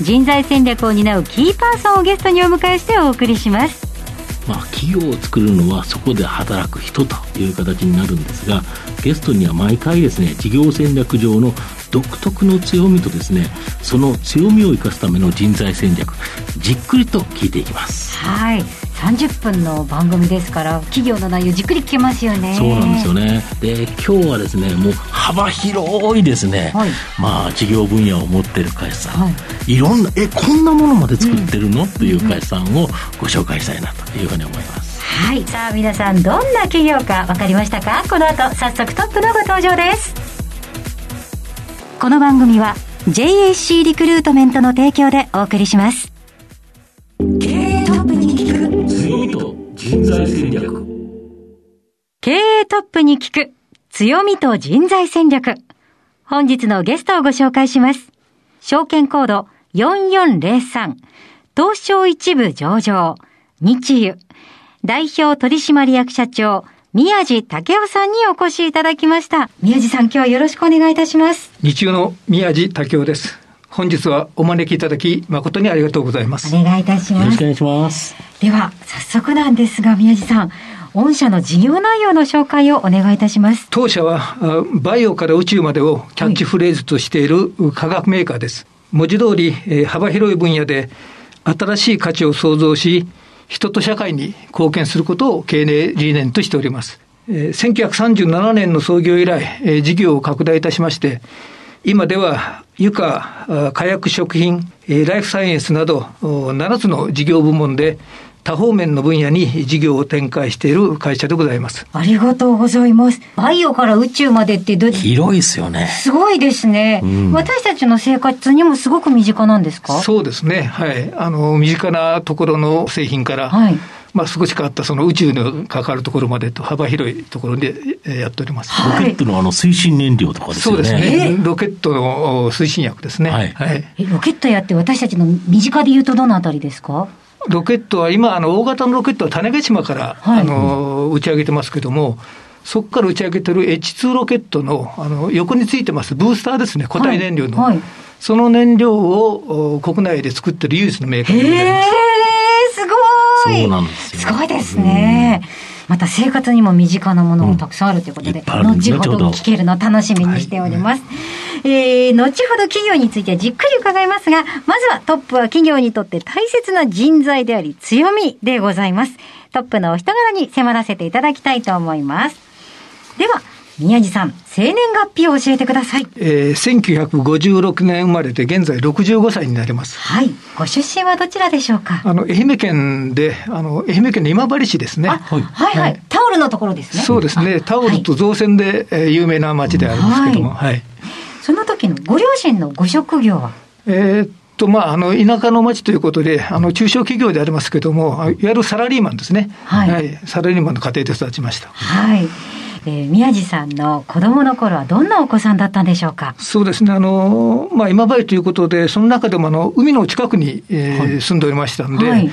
人材戦略を担うキーパーソンをゲストにお迎えしてお送りします。まあ企業を作るのはそこで働く人という形になるんですがゲストには毎回ですね事業戦略上の独特の強みとですねその強みを生かすための人材戦略じっくりと聞いていきます。はい30分の番組ですから企業の内容じっくり聞けますよね。そうなんですよね。で今日はですねもう幅広いですね、はい、まあ事業分野を持ってる会社さん、はい、いろんなえこんなものまで作ってるの、うん、という会社さんをご紹介したいなというふうに思います。はい。さあ皆さんどんな企業か分かりましたか？この後早速トップのご登場です。この番組は JAC リクルートメントの提供でお送りします。経人材戦略経営トップに聞く強みと人材戦略本日のゲストをご紹介します証券コード4403東証一部上場日油代表取締役社長宮地武夫さんにお越しいただきました。宮地さん、今日はよろしくお願いいたします。日中の宮地武夫です。本日はお招きいただき誠にありがとうございます。お願いいたします。よろしくお願いします。では、早速なんですが、宮地さん、御社の事業内容の紹介をお願いいたします。当社は、バイオから宇宙までをキャッチフレーズとしている化学メーカーです。文字通り、幅広い分野で新しい価値を創造し、人と社会に貢献することを経営理念としております。1937年の創業以来、事業を拡大いたしまして、今では床、火薬食品、ライフサイエンスなど7つの事業部門で多方面の分野に事業を展開している会社でございます。ありがとうございます。バイオから宇宙までってど広いですよね。すごいですね、うん、私たちの生活にもすごく身近なんですか？そうですね。はい。あの、身近なところの製品から、はい。まあ、少し変わったその宇宙の関わるところまでと幅広いところでやっております。ロケットのあの推進燃料とかですね。そうですね。ロケットの推進薬ですね。はい。はい、ロケットやって私たちの身近で言うとどのあたりですか？ロケットは今、あの大型のロケットは種子島から、はい、あの打ち上げてますけども、そこから打ち上げてる H2 ロケットのあの横についてますブースターですね、固体燃料の、はいはい、その燃料を国内で作ってる唯一のメーカーでございます。すごいすすごいですね。また生活にも身近なものもたくさんあるということで、うん、後ほど聞けるの楽しみにしております。はい、えー、後ほど企業についてじっくり伺いますが、まずはトップは企業にとって大切な人材であり強みでございます。トップのお人柄に迫らせていただきたいと思います。では、宮地さん、生年月日を教えてください。えー、1956年生まれで、現在65歳になります。はい。ご出身はどちらでしょうか？あの、愛媛県で、あの、愛媛県の今治市ですね。はい、はい、はい。タオルのところですね。そうですね。タオルと造船で、えー、有名な町であるんですけども、はい。はい、その時のご両親のご職業は？えー、と、まあ、あの、田舎の町ということで、あの、中小企業でありますけども、いわゆるサラリーマンですね。はい。はい、サラリーマンの家庭で育ちました。はい。えー、宮地さんの子供の頃はどんなお子さんだったんでしょうか？そうですね、あの、まあ、今治ということで、その中でもあの、海の近くに、えー、はい、住んでおりましたんで、はい。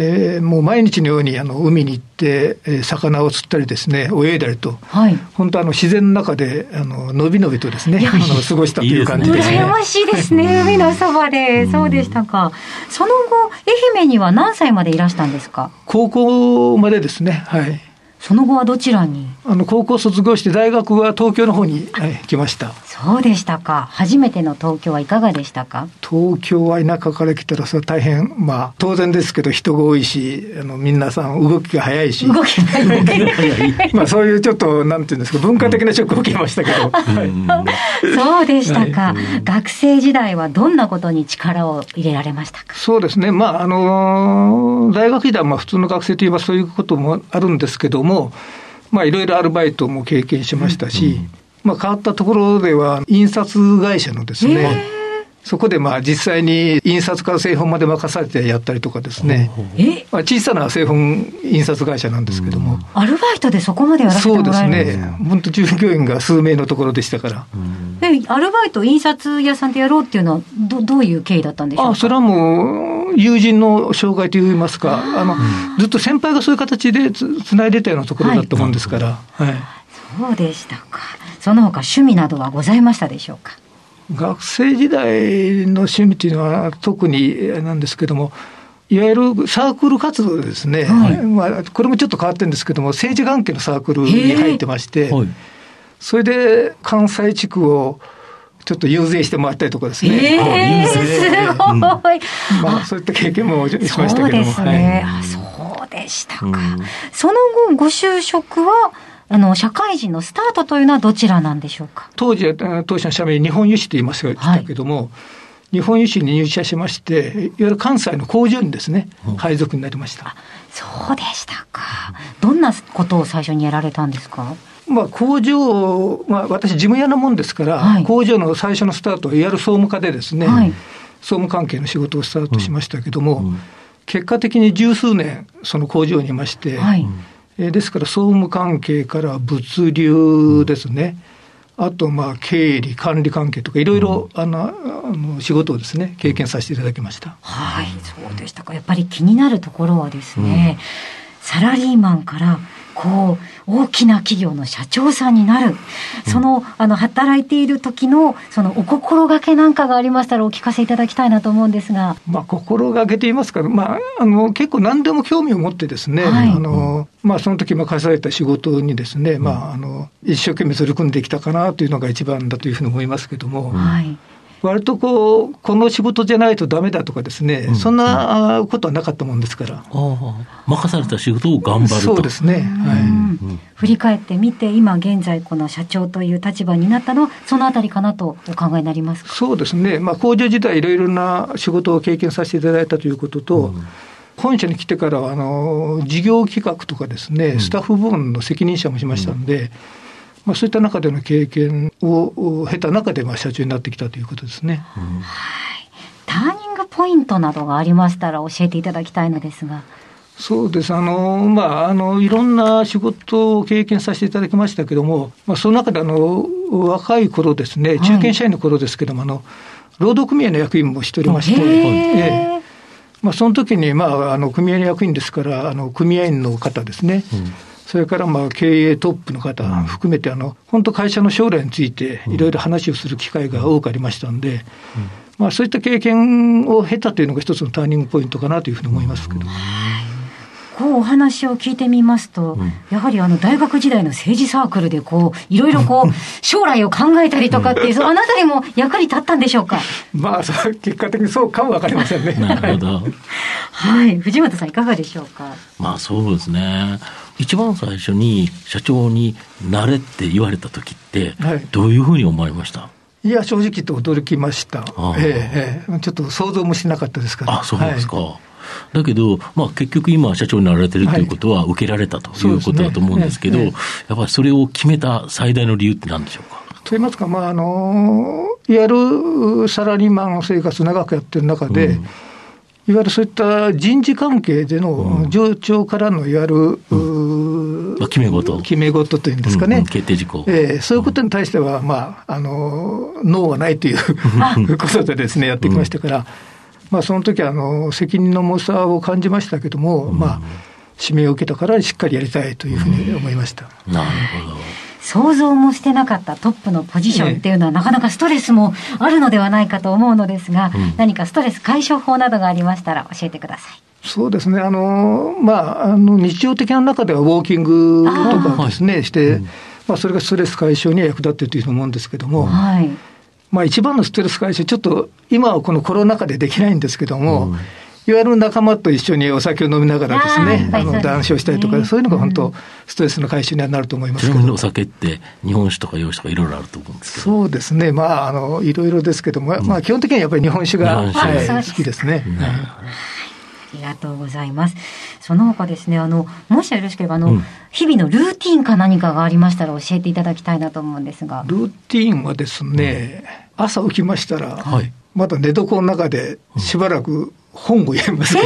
えー、もう毎日のようにあの海に行って、えー、魚を釣ったりですね、泳いだりと、はい、本当あの自然の中であののびのびとですね、あの過ごしたという感じですね。羨ましいですね、海のそばで、そうでしたか。その後、愛媛には何歳までいらしたんですか？高校までですね、はい。その後はどちらに？あの高校卒業して大学は東京の方に、はい、来ました。そうでしたか。初めての東京はいかがでしたか。東京は田舎から来たらそれ大変まあ当然ですけど人が多いしあの皆さん動きが早いし。動きが早い。まあそういうちょっとなんていうんですか文化的なショックを受けましたけど、そうでしたか、はい、学生時代はどんなことに力を入れられましたか。そうですね。まああの大学時代はまあ普通の学生といえばそういうこともあるんですけどもまあ、いろいろアルバイトも経験しましたし、うん、まあ、変わったところでは、印刷会社のですね、そこでまあ実際に印刷から製本まで任されてやったりとかですね。え？まあ、小さな製本印刷会社なんですけども。アルバイトでそこまでやらせてもらえるんですそうですね。本当従業員が数名のところでしたから。で、アルバイト印刷屋さんでやろうっていうのは、ど、どういう経緯だったんでしょうか？あ、それはもう、友人の紹介といいますか、あの、ずっと先輩がそういう形でつつないでたようなところだったもんですから、はい。そうでしたか。その他趣味などはございましたでしょうか？学生時代の趣味というのは特になんですけども、いわゆるサークル活動ですね、はいまあ、これもちょっと変わってるんですけども、政治関係のサークルに入ってまして、はい。それで関西地区をちょっと遊説してもらったりとかですえね、えあいいですごい。まあ、そういった経験もしましたそうでけども。すね。はいあ、そうでしたか。うんその後、ご就職は、あの、社会人のスタートというのはどちらなんでしょうか？当時は、あ当社の社名、日本油脂と言いましたけども、日本油脂に入社しまして、いわゆる関西の工場にですね、配属になりました。そうでしたか。どんなことを最初にやられたんですか？まあ、工場、まあ、私、事務屋のもんですから、はい。工場の最初のスタートは、いわゆる総務課でですね、はい。総務関係の仕事をスタートしましたけども、うん。結果的に十数年、その工場にいまして、はい。えーですから総務関係から物流ですね、あとまあ経理、管理関係とか、いろいろあのあの仕事をですね経験させていただきました。はい、そうでしたか。やっぱり気になるところはですね、サラリーマンから、こう、大きな企業の社長さんになる。その、あの、働いている時の、その、お心がけなんかがありましたらお聞かせいただきたいなと思うんですが。まあ、心がけていますから、まあ、あの結構何でも興味を持ってですね、はいあのまあ、その時任された仕事にですね、まあ、あの一生懸命取り組んできたかなというのが一番だというふうに思いますけども、はい。割とこう、この仕事じゃないとダメだとかですね、そんなあことはなかったもんですから。ああ任された仕事を頑張ると。そうですね。はい。うん。振り返ってみて、今現在この社長という立場になったのは、そのあたりかなとお考えになりますか？そうですね、まあ、工場時代、いろいろな仕事を経験させていただいたということと、本社に来てからはあの事業企画とかですね、スタッフ部門の責任者もしましたんで、まあ、そういった中での経験を経た中で、まあ、社長になってきたということですね。ターニングポイントなどがありましたら教えていただきたいのですが。そうです。あの、まあ、あの、いろんな仕事を経験させていただきましたけども、まあ、その中であの、若い頃ですね、中堅社員の頃ですけども、あの、労働組合の役員もしておりまして、へえーえまあ、その時に、まあ、あの、組合の役員ですから、あの、組合員の方ですね、それから、まあ、経営トップの方含めて、あの、本当会社の将来について、いろいろ話をする機会が多くありましたんで、まあ、そういった経験を経たというのが一つのターニングポイントかなというふうに思いますけど。こうお話を聞いてみますと、やはりあの大学時代の政治サークルでこう、いろいろこう、将来を考えたりとかっていう、あなたにも役に立ったんでしょうか？まあ、結果的にそうかもわかりませんね。なるほど。はい。藤本さんいかがでしょうか？まあそうですね。一番最初に社長になれって言われた時ってはい、どういうふうに思われました、いや、正直言って驚きました。あ。ええええ。ちょっと想像もしなかったですから。あ、そうですか。はいだけど、まあ結局今社長になられてるということは受けられたとい。うことだと思うんですけど、そうですねやっぱりそれを決めた最大の理由って何でしょうか？と言いますか、まああのいわゆるサラリーマン生活長くやってる中で、いわゆるそういった人事関係での上長からのいわゆる、うまあ決め事決め事というんですかねうんうん。決定事項。ええそういうことに対しては、まあ、あの、ノーはないということでですね、やってきましたから、まあ、その時あの、責任の重さを感じましたけども、まあ、指名を受けたからしっかりやりたいというふうに思いました。なるほど。想像もしてなかったトップのポジションっていうのは、なかなかストレスもあるのではないかと思うのですが、何かストレス解消法などがありましたら教えてください。そうですね、あの、まあ、あの、日常的な中ではウォーキングとかですね、して、まあ、それがストレス解消には役立っているというふうに思うんですけども、はい。まあ、一番のストレス解消、ちょっと今はこのコロナ禍でできないんですけども、いわゆる仲間と一緒にお酒を飲みながらですね、あの談笑したりとか、そういうのが本当、ストレスの解消にはなると思いますけど。ちなみにお酒って日本酒とか洋酒とかいろいろあると思うんですけど。そうですね、まあ、あのいろいろですけども、まあ、基本的にはやっぱり日本酒が、はい、好きですね。はい。ありがとうございます。その他ですね、あの、もしよろしければ、あの、うん日々のルーティンか何かがありましたら教えていただきたいなと思うんですが。ルーティーンはですね、朝起きましたら、はいまだ寝床の中でしばらく本を読みます、え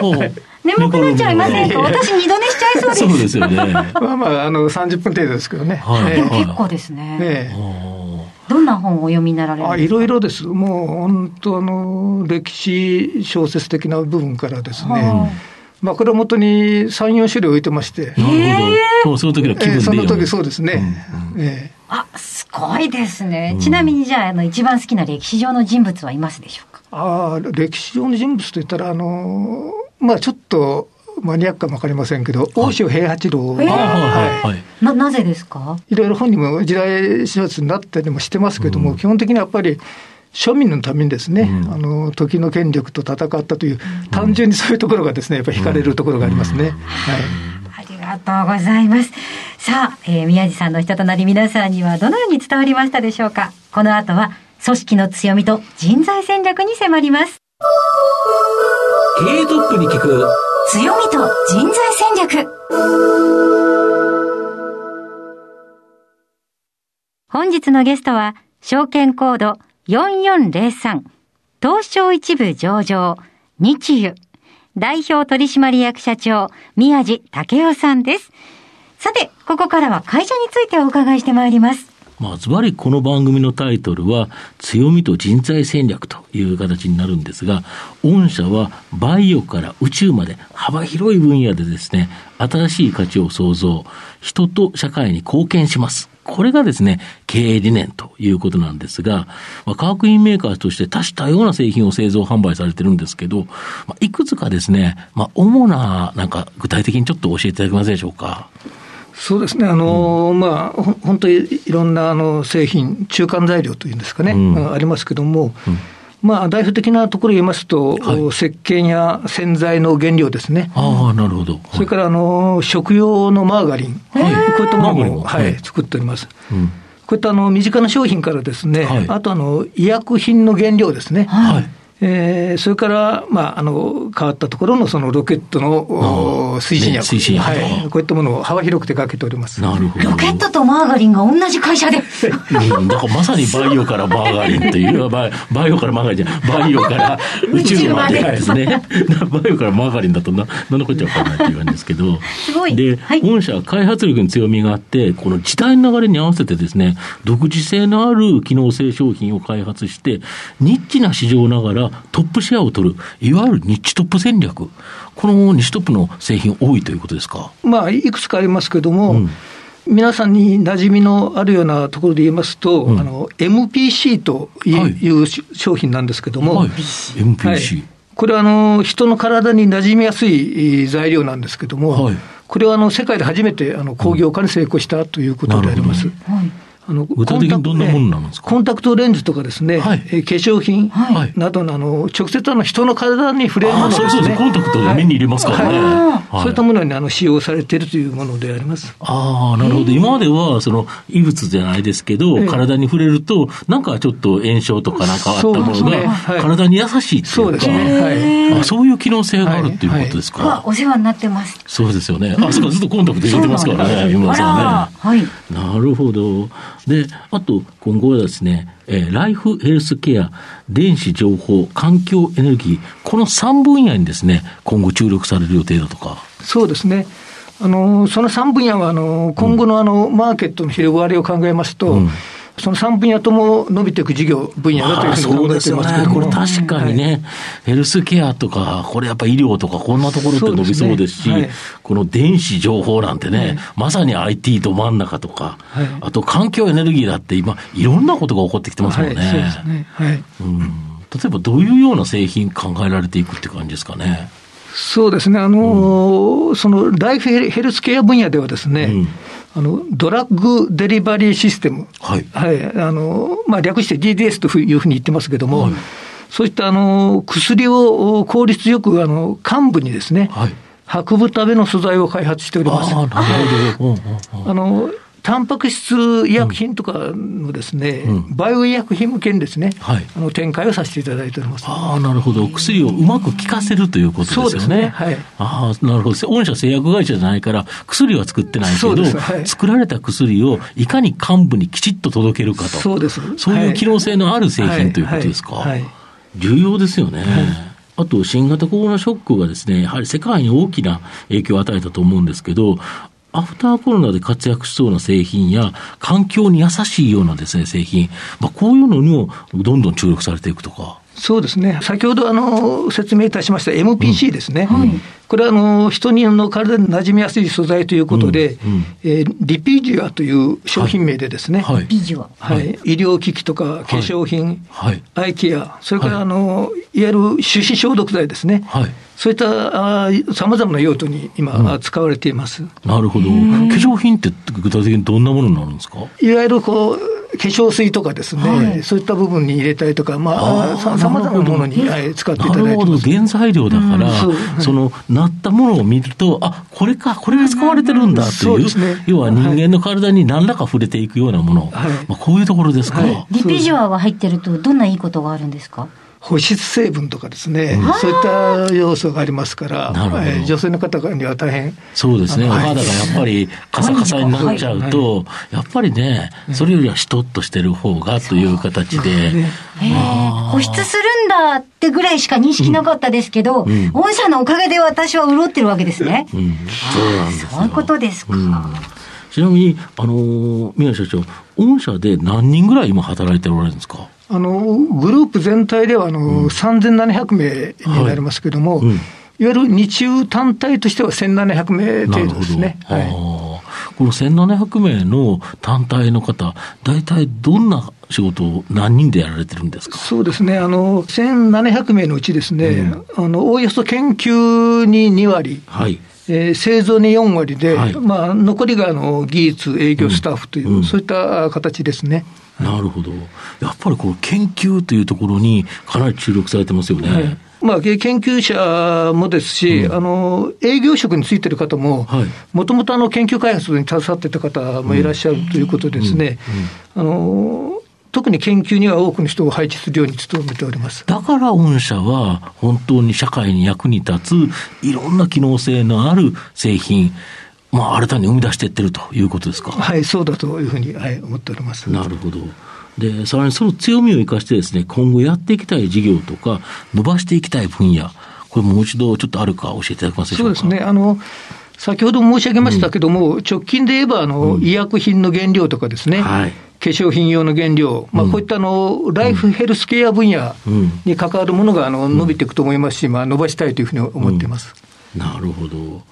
ー、眠くなっちゃいませんか？私二度寝しちゃいそうです。そうですよね。まあまあ、あの、30分程度ですけどね。はい、えー、結構ですね。えーどんな本をお読みになられるんですか？あいろいろです。もう本当あの、歴史小説的な部分からですね、まあ、これは元に3、4種類置いてまして。なるほど。その時の気分で、えー、その時そうですね。うんうん、えー、あ、すごいですね。うん、ちなみにじゃあ、あの、一番好きな歴史上の人物はいますでしょうか？ああ、歴史上の人物といったら、あの、まあちょっと、マニアックかもわかりませせんけど、大塩平八郎、はい、ななぜですか？いろいろ本にも時代小説になったりもしてますけども、うん、基本的にはやっぱり、庶民のためにですね、うん、あの時の権力と戦ったという、単純にそういうところがですね、やっぱり惹かれるところがありますね。はい。ありがとうございます。さあ、えー、宮地さんの人となり皆さんにはどのように伝わりましたでしょうか？この後は組織の強みと人材戦略に迫ります。経営トップに聞く強みと人材戦略本日のゲストは証券コード4403東証一部上場日油代表取締役社長宮地武雄さんです。さて、ここからは会社についてお伺いしてまいります。まあ、ズバリこの番組のタイトルは、強みと人材戦略という形になるんですが、御社はバイオから宇宙まで幅広い分野でですね、新しい価値を創造、人と社会に貢献します。これがですね、経営理念ということなんですが、まあ、化学品メーカーとして多種多様な製品を製造販売されてるんですけど、まあ、いくつかですね、まあ、主な、なんか具体的にちょっと教えていただけますでしょうか？そうですね、あの、うん、まあ、本当にいろんなあの製品、中間材料というんですかね、うん、ありますけども、うん。まあ、代表的なところを言いますと、はい、石鹸や洗剤の原料ですね。ああ、なるほど。はい、それから、あの、食用のマーガリン。はい、こういったものも、はい、作っております。うん。こういったあの身近な商品からですね、はい、あとあの医薬品の原料ですね、はい、えー、それから、まあ、あの変わったところのそのロケットの推進薬、ね、推進薬、はい、こういったものを幅広く手掛けております。なるほど。ロケットとマーガリンが同じ会社で、うん、だからまさにバイオからマーガリンという。バイ、バイオからマーガリンじゃバイオから 宇宙まで。ですね、バイオからマーガリンだとな、なんのこっちゃ分からないっていう感じですけど、すごい。で、はい、御社は開発力に強みがあって、この時代の流れに合わせてですね、独自性のある機能性商品を開発して、ニッチな市場ながらトップシェアを取る、いわゆるニッチトップ戦略、このニッチトップの製品、多いということですか？まあ、いくつかありますけれども、うん。皆さんに馴染みのあるようなところで言いますと、うん、あの MPC という、はい、商品なんですけども、はい、MPC、はい、これはあの人の体に馴染みやすい材料なんですけども、これはあの世界で初めてあの工業化に成功したということであります。あの具体的にどんなものなんですか？コンタクトレンズとかですね、はい、化粧品などのあの直接あの人の体に触れるものですね。そうそうコンタクトで目に入れますからね。はい、そういったものにあの使用されているというものであります。ああ、なるほど。今まではその異物じゃないですけど、体に触れると、なんかちょっと炎症とかなんかあったものが、体に優しいっていうか、そうですね。はい、あそういう機能性があるっていうことですか？お世話になってます。そうですよね。あ、そうか、ずっとコンタクト入れてますからね、今さんね。はい。なるほど。で、あと、今後はですね、えー、ライフヘルスケア、電子情報、環境エネルギー、この3分野にですね、今後注力される予定だとか。そうですね。あの、その3分野は、あの、今後のあの、マーケットの広がりを考えますと、うんその3分野とも伸びていく事業分野だというふうに考えてますけど、ね、これ確かにね、はい、ヘルスケアとか、これやっぱ医療とか、こんなところって伸びそうですし、すねはい、この電子情報なんてね、はい、まさに IT ど真ん中とか、あと環境エネルギーだって今、いろんなことが起こってきてますもんね。そうですね。はい。うん。例えばどういうような製品考えられていくって感じですかね。そうですね。あの、うん、そのライフヘルスケア分野ではですね、うんあのドラッグデリバリーシステム、はい。はい。あのまあ、略して DDS というふうに言ってますけども、はい、そういったあの薬を効率よくあの幹部にですね、はい、運ぶための素材を開発しております。あなるほど。あのタンパク質医薬品とかのですね、うん、バイオ医薬品向けにですね、はい、あの展開をさせていただいております。ああ、なるほど。薬をうまく効かせるということですよね。そうですね。はい。ああ、なるほど。御社製薬会社じゃないから、薬は作ってないけど、はい、作られた薬をいかに幹部にきちっと届けるかと。そうです。そういう機能性のある製品ということですか。はい。重要ですよね。あと、新型コロナショックがですね、やはり世界に大きな影響を与えたと思うんですけど、アフターコロナで活躍しそうな製品や、環境に優しいようなですね、製品、まあ、こういうのにもどんどん注力されていくとか。そうですね。先ほどあの説明いたしました MPC ですね。うんはい、これはあの人にの体に馴染みやすい素材ということで、うんうん、えー、リピジュアという商品名でですね。はい、リピジュア。はい。医療機器とか化粧品、はい、アイケア、それからあの、い、わゆる手指消毒剤ですね。はい。そういったさまざまな用途に今、使われています。なるほど。化粧品って具体的にどんなものになるんですか？いわゆるこう、化粧水とかですね、はい、そういった部分に入れたりとか、まあ、さまざまなものに使っていただいてなるほど、原材料だから、うん、その、なったものを見ると、あこれか、これが使われてるんだという、ね、要は人間の体に何らか触れていくようなもの、はい、まあ、こういうところですか？はい、リピジュアが入ってると、どんないいことがあるんですか？保湿成分とかですね、うん、そういった要素がありますから、えー、女性の方には大変そうですね、お肌がやっぱりカサカサになっちゃうと、やっぱりね、それよりはしとっとしてる方がという形で。ね、保湿するんだってぐらいしか認識なかったですけど、うん、御社のおかげで私は潤ってるわけですね。うん、そうなんですそういうことですか。ちなみに、あのー、宮社長、御社で何人ぐらい今働いておられるんですか？あのグループ全体ではあの、うん、3700名になりますけれども、はい。うん、いわゆる日中単体としては1700名程度ですね。はい、この1700名の単体の方、大体どんな仕事を何人でやられてるんですか？そうですね、あの1700名のうちですね、うん、あのおおよそ研究に2割。はい。えー、製造に4割で、はい、まあ、残りがあの技術、営業スタッフという、うん、そういった形ですね。なるほど。やっぱりこの研究というところにかなり注力されてますよね。はい。まあ、研究者もですし、うん、あの営業職についてる方も、もともと研究開発に携わってた方もいらっしゃるということですね、あの特に研究には多くの人を配置するように努めております。だから御社は、本当に社会に役に立つ、いろんな機能性のある製品、まあ、新たに生み出していってるということですか？はい、そうだというふうに、はい、思っております。なるほど。で、さらにその強みを生かしてですね、今後やっていきたい事業とか、伸ばしていきたい分野、これもう一度ちょっとあるか教えていただけますでしょうか？そうですね。あの、先ほど申し上げましたけども、うん、直近で言えば、あの、うん、医薬品の原料とかですね、はい、化粧品用の原料、まあ、こういったあのライフヘルスケア分野に関わるものがあの伸びていくと思いますし、まあ、伸ばしたいというふうに思っています、なるほど。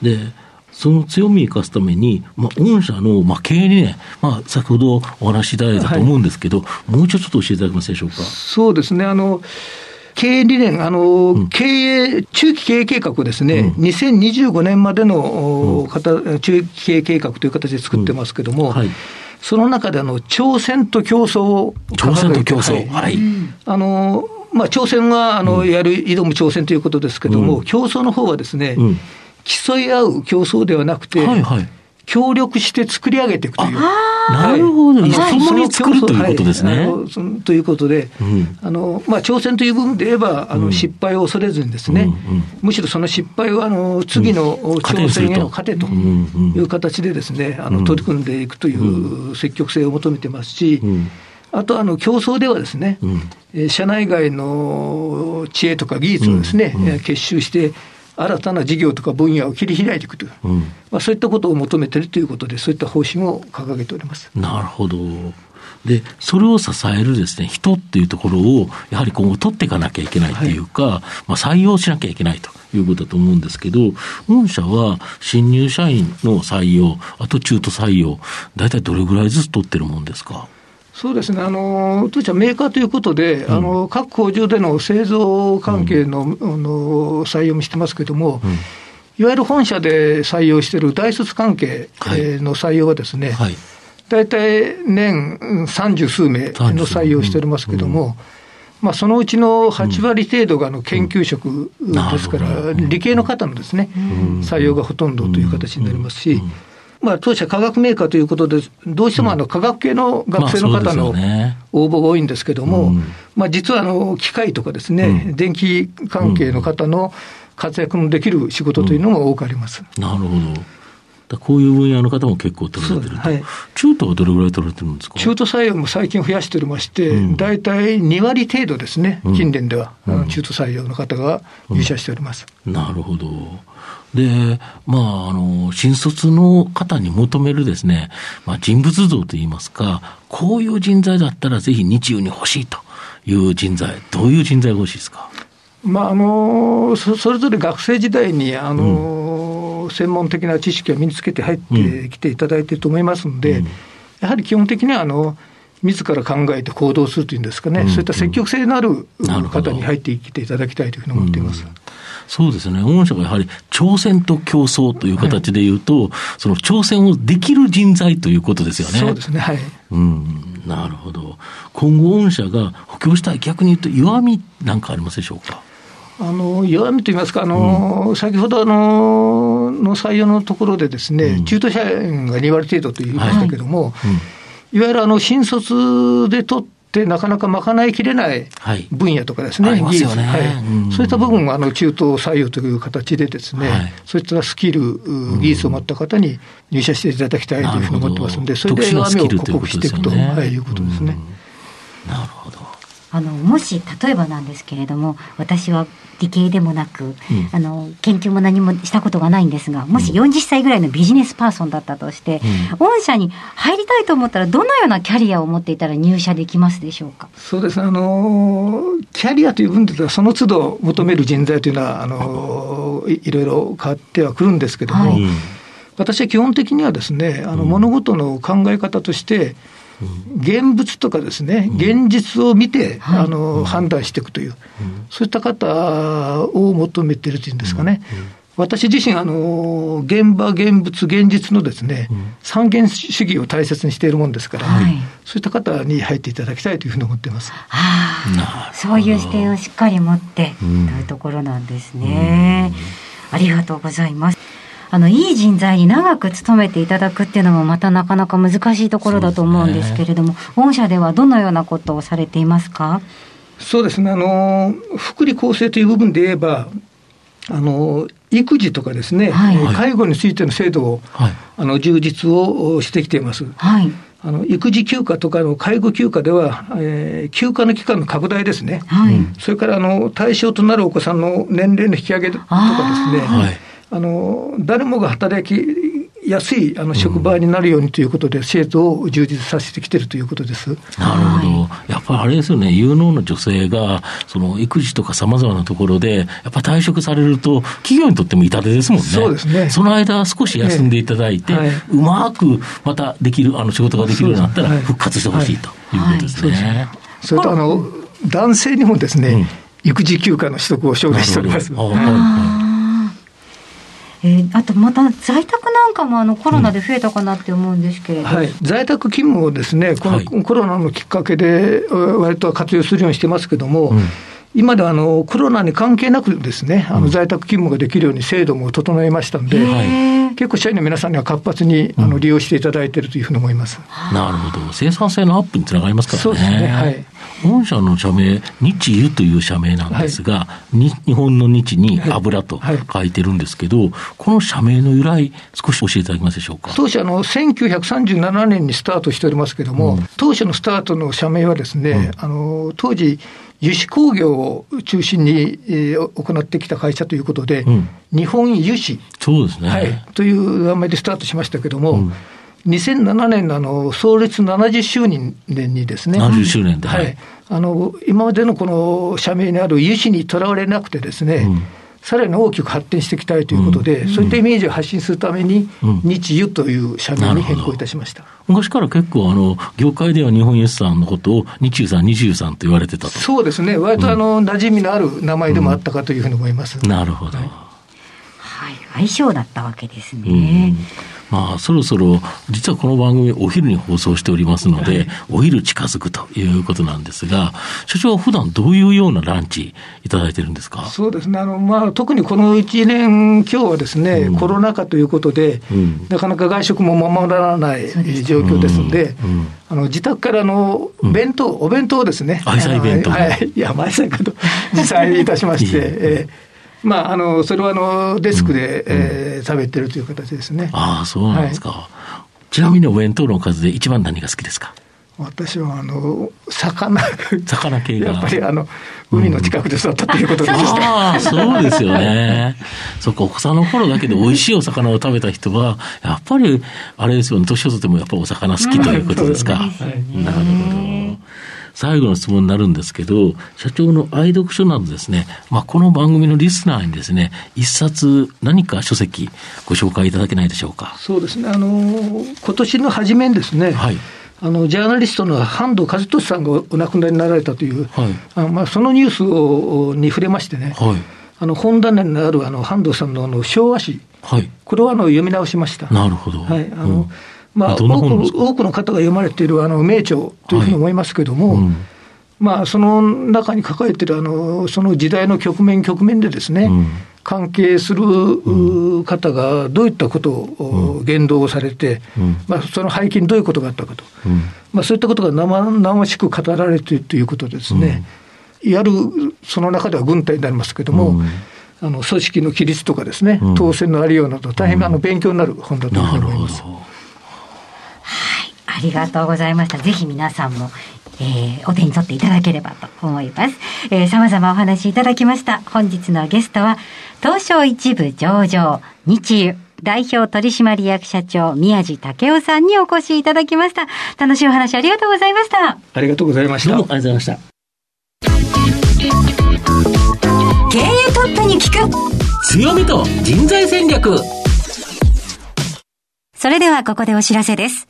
でその強みを生かすために、まあ、御社の、まあ、経営理念、まあ、先ほどお話しいただいたと思うんですけど、はい、もう一度ちょっと教えていただけますでしょうか？そうですね。あの、経営理念、あの、うん、経営、中期経営計画をですね、うん、2025年までの、うん、中期経営計画という形で作ってますけども、うん。はい、その中であの挑戦と競争を挑戦と競争、はい、あのまあ、挑戦はあの、やる、挑む挑戦ということですけれども、競争の方はですね、競い合う競争ではなくて、はいはい、協力して作り上げていくという。なるほど、共に作るということですね。はい、ということで、うん、あのまあ、挑戦という部分で言えば、あの失敗を恐れずにですね、うんうん、むしろその失敗をあの次の挑戦への糧と。いう形でですね、あの取り組んでいくという積極性を求めてますし、あとあの競争ではですね、うん、社内外の知恵とか技術をですね、結集して、新たな事業とか分野を切り開いていくという、うん、まあ、そういったことを求めているということで、そういった方針を掲げております。なるほど。で、それを支えるですね、人っていうところを、やはり今後取っていかなきゃいけないっていうか、はい、まあ採用しなきゃいけないということだと思うんですけど、御社は新入社員の採用、あと中途採用、大体どれぐらいずつ取ってるもんですか？そうですね、あの当社メーカーということで、うん、あの各工場での製造関係の,、の採用もしてますけれども、うん、いわゆる本社で採用している大卒関係の採用はですね、はい、大体年三十数名の採用しておりますけれども、まあ、そのうちの8割程度があの研究職ですから、理系の方のですね、採用がほとんどという形になりますし、まあ、当社化学メーカーということで、どうしてもあの化学系の学生の方の応募が多いんですけども、まあ、実はあの機械とかですね、電気関係の方の活躍のできる仕事というのも多くあります。なるほど。こういう分野の方も結構取られてると、はい、中途はどれぐらい取られてるんですか？中途採用も最近増やしておりまして、大体2割程度ですね、近年では、うん、中途採用の方が入社しております、うん、なるほど。で、まあ、あの、新卒の方に求めるですね、まあ、人物像といいますか、こういう人材だったらぜひ日中に欲しいという人材、どういう人材が欲しいですか？まあ、あのそそれぞれ学生時代にあの、うん、専門的な知識を身につけて入ってきていただいていると思いますので、うん、やはり基本的にはあの自ら考えて行動するというんですかね、うん、そういった積極性のある方に入ってきていただきたいというふうに思っています。そうですね。御社がやはり挑戦と競争という形で言うと、はい、その挑戦をできる人材ということですよね。そうですね。はい。うん。なるほど。今後御社が補強したい逆に言うと弱みなんかありますでしょうか？あの弱みといいますか、あの、うん、先ほどあのの採用のところでですね、うん、中途社員が2割程度と言いましたけれども、はいうん、いわゆるあの新卒で取ってなかなか賄いきれない分野とかですね、はい、技術、ね、はい、そういった部分があの中途採用という形でですね、はい、そういったスキル、技術を持った方に入社していただきたいというふうに思ってますので、それで弱みを克服していくと、はい、いうことですね。なるほど。あのもし例えばなんですけれども私は理系でもなく、うん、あの研究も何もしたことがないんですがもし40歳ぐらいのビジネスパーソンだったとして、うん、御社に入りたいと思ったらどのようなキャリアを持っていたら入社できますでしょうか？そうですあのキャリアという分ではその都度求める人材というのはあのいいろいろ変わってはくるんですけども、はい、私は基本的にはですねあの物事の考え方として、現物とかですね、現実を見て、あの判断していくという、そういった方を求めているというんですかね。私自身、あの、現場、現物、現実のですね、三元主義を大切にしているもんですから、はい、そういった方に入っていただきたいというふうに思っています。あ、そういう視点をしっかり持って、というところなんですね。ありがとうございます。あの、いい人材に長く勤めていただくっていうのもまたなかなか難しいところだと思うんですけれども、ね、御社ではどのようなことをされていますか？そうですね、あの、福利厚生という部分で言えば、あの、育児とかですね、はい、介護についての制度を、はい、あの充実をしてきています。はい。あの育児休暇とかの介護休暇では、えー、休暇の期間の拡大ですね、はい、それからあの対象となるお子さんの年齢の引き上げとかですね、はい、あの誰もが働きやすいあの職場になるようにということで、制度を充実させてきてるということです。なるほど。やっぱりあれですよね、有能な女性が、その育児とかさまざまなところで、やっぱ退職されると、企業にとっても痛手ですもんね。そうですね。その間、少し休んでいただいて、はい、うまくまたできる、あの仕事ができるようになったら、復活してほしいということですね。それとあの、男性にもですね、うん、育児休暇の取得を奨励しております。はいえー、あとまた在宅なんかもあのコロナで増えたかなって思うんですけれど、うんはい、在宅勤務をですね、このコロナのきっかけで、割と活用するようにしてますけども、うん今ではあのコロナに関係なくですね、あの在宅勤務ができるように制度も整えましたんで、うん、結構社員の皆さんには活発にあの利用していただいているというふうに思います。なるほど。生産性のアップにつながりますからね。そうですね。はい。本社の社名、日油という社名なんですが、はい、日本の日に油と書いてるんですけど、はいはい、この社名の由来、少し教えていただけますでしょうか？当社の1937年にスタートしておりますけれども、うん、当初のスタートの社名はですね、うん、あの当時、油脂工業を中心に、えー、行ってきた会社ということで、うん、日本油脂、そうですね、はい、という名前でスタートしましたけども、うん2007年のあの創立70周年にですね、70周年で、はい、あの今までのこの社名にある油脂にとらわれなくてですね、うん、さらに大きく発展していきたいということで、うん、そういったイメージを発信するために、日油という社名に変更いたしました。昔から結構あの、業界では日本油さんのことを日油さん、日油さんと言われてたと。そうですね、割とあの、馴染みのある名前でもあったかというふうに思います。なるほど。はい、相性だったわけですね。まあ、そろそろ、実はこの番組、お昼に放送しておりますので、はい、お昼近づくということなんですが、所長は普段どういうようなランチいただいてるんですか？そうですね、あのまあ、特にこの1年今日はですね、うん、コロナ禍ということで、うん、なかなか外食も守らない状況ですので、うん、あの自宅からの弁当、お弁当をですね、愛妻弁当。はい、い。や、愛妻かと、持参いたしまして、えーまあ、あのそれはあのデスクで、うん、えー、食べてるという形ですね。ああ、そうなんですか。はい、ちなみにお弁当の数で一番何が好きですか？私はあの魚。魚系が。やっぱりあの海の近くで育ったということでした、うん、ああそうですよね。そっかお子さんの頃だけで美味しいお魚を食べた人はやっぱりあれですよね。年を取ってもやっぱお魚好きということですか、うん。すね、なるほど最後の質問になるんですけど、社長の愛読書などですね、まあ、この番組のリスナーにですね、一冊何か書籍ご紹介いただけないでしょうか？そうですね、あの、今年の初めにですね、はい。あのジャーナリストの半藤和俊さんがお亡くなりになられたという、はい、あまあ、そのニュースをに触れましてね、はい、あの本棚にあるあの半藤さんのあの昭和史、はい、これをあの読み直しました。なるほど、はい。あの、うんまあ、多く多くの方が読まれているあの名著というふうに思いますけれども、はいうん、まあ、その中に抱えているあのその時代の局面局面でですね、うん、関係する方がどういったことを言動をされて、うん、まあ、その背景にどういうことがあったかと、まあ、そういったことが生々しく語られているということですね、やるその中では軍隊になりますけれども、あの組織の規律とかですね、当選のありようなど、大変あの勉強になる本だと思います。ありがとうございました。ぜひ皆さんも、えー、お手に取っていただければと思います。えー、様々お話いただきました。本日のゲストは、東証一部上場、日油、代表取締役社長、宮地武夫さんにお越しいただきました。楽しいお話ありがとうございました。ありがとうございました。どうもありがとうございました。経営トップに聞く強みと人材戦略それではここでお知らせです。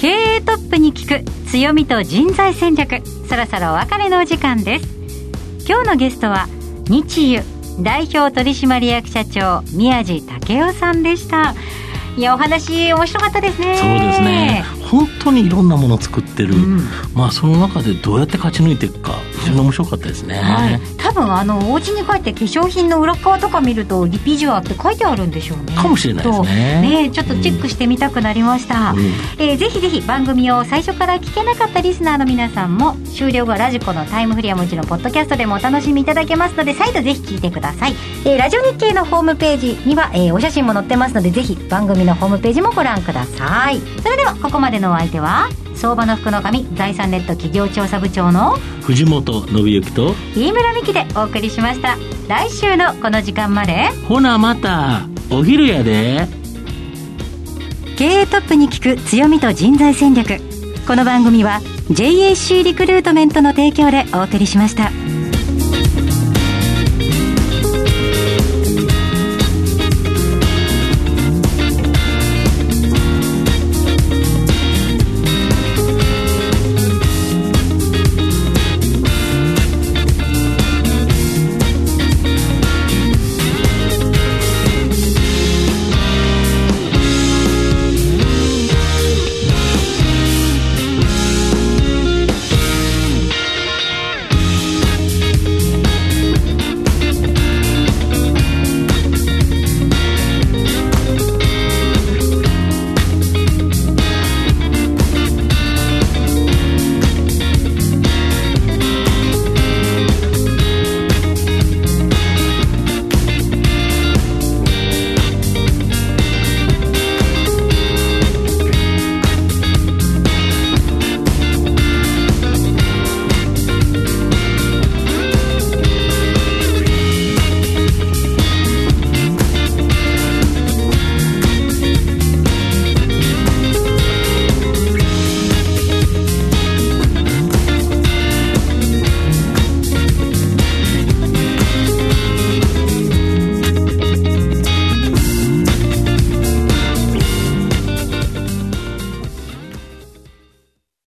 経営トップに聞く強みと人材戦略。そろそろお別れのお時間です。今日のゲストは日油代表取締役社長宮地武雄さんでした。いやお話面白かったですね。そうですね。本当にいろんなものを作ってる、うん、まあその中でどうやって勝ち抜いていくか非常に面白かったですね、はい、多分あのお家に帰って化粧品の裏側とか見るとリピジュアって書いてあるんでしょうね。かもしれないですね。ねちょっとチェックしてみたくなりました、うん、えー、ぜひぜひ番組を最初から聞けなかったリスナーの皆さんも終了後ラジコのタイムフリーはもちろんポッドキャストでもお楽しみいただけますので再度ぜひ聞いてください、えー、ラジオ日経のホームページには、えー、お写真も載ってますのでぜひ番組のホームページもご覧ください。それではここまでのお相手は相場の福の神財産ネット企業調査部長の藤本信之と飯村美希でお送りしました。来週のこの時間まで。ほなまたお昼やで。経営トップに聞く強みと人材戦略。この番組は JAC リクルートメントの提供でお送りしました。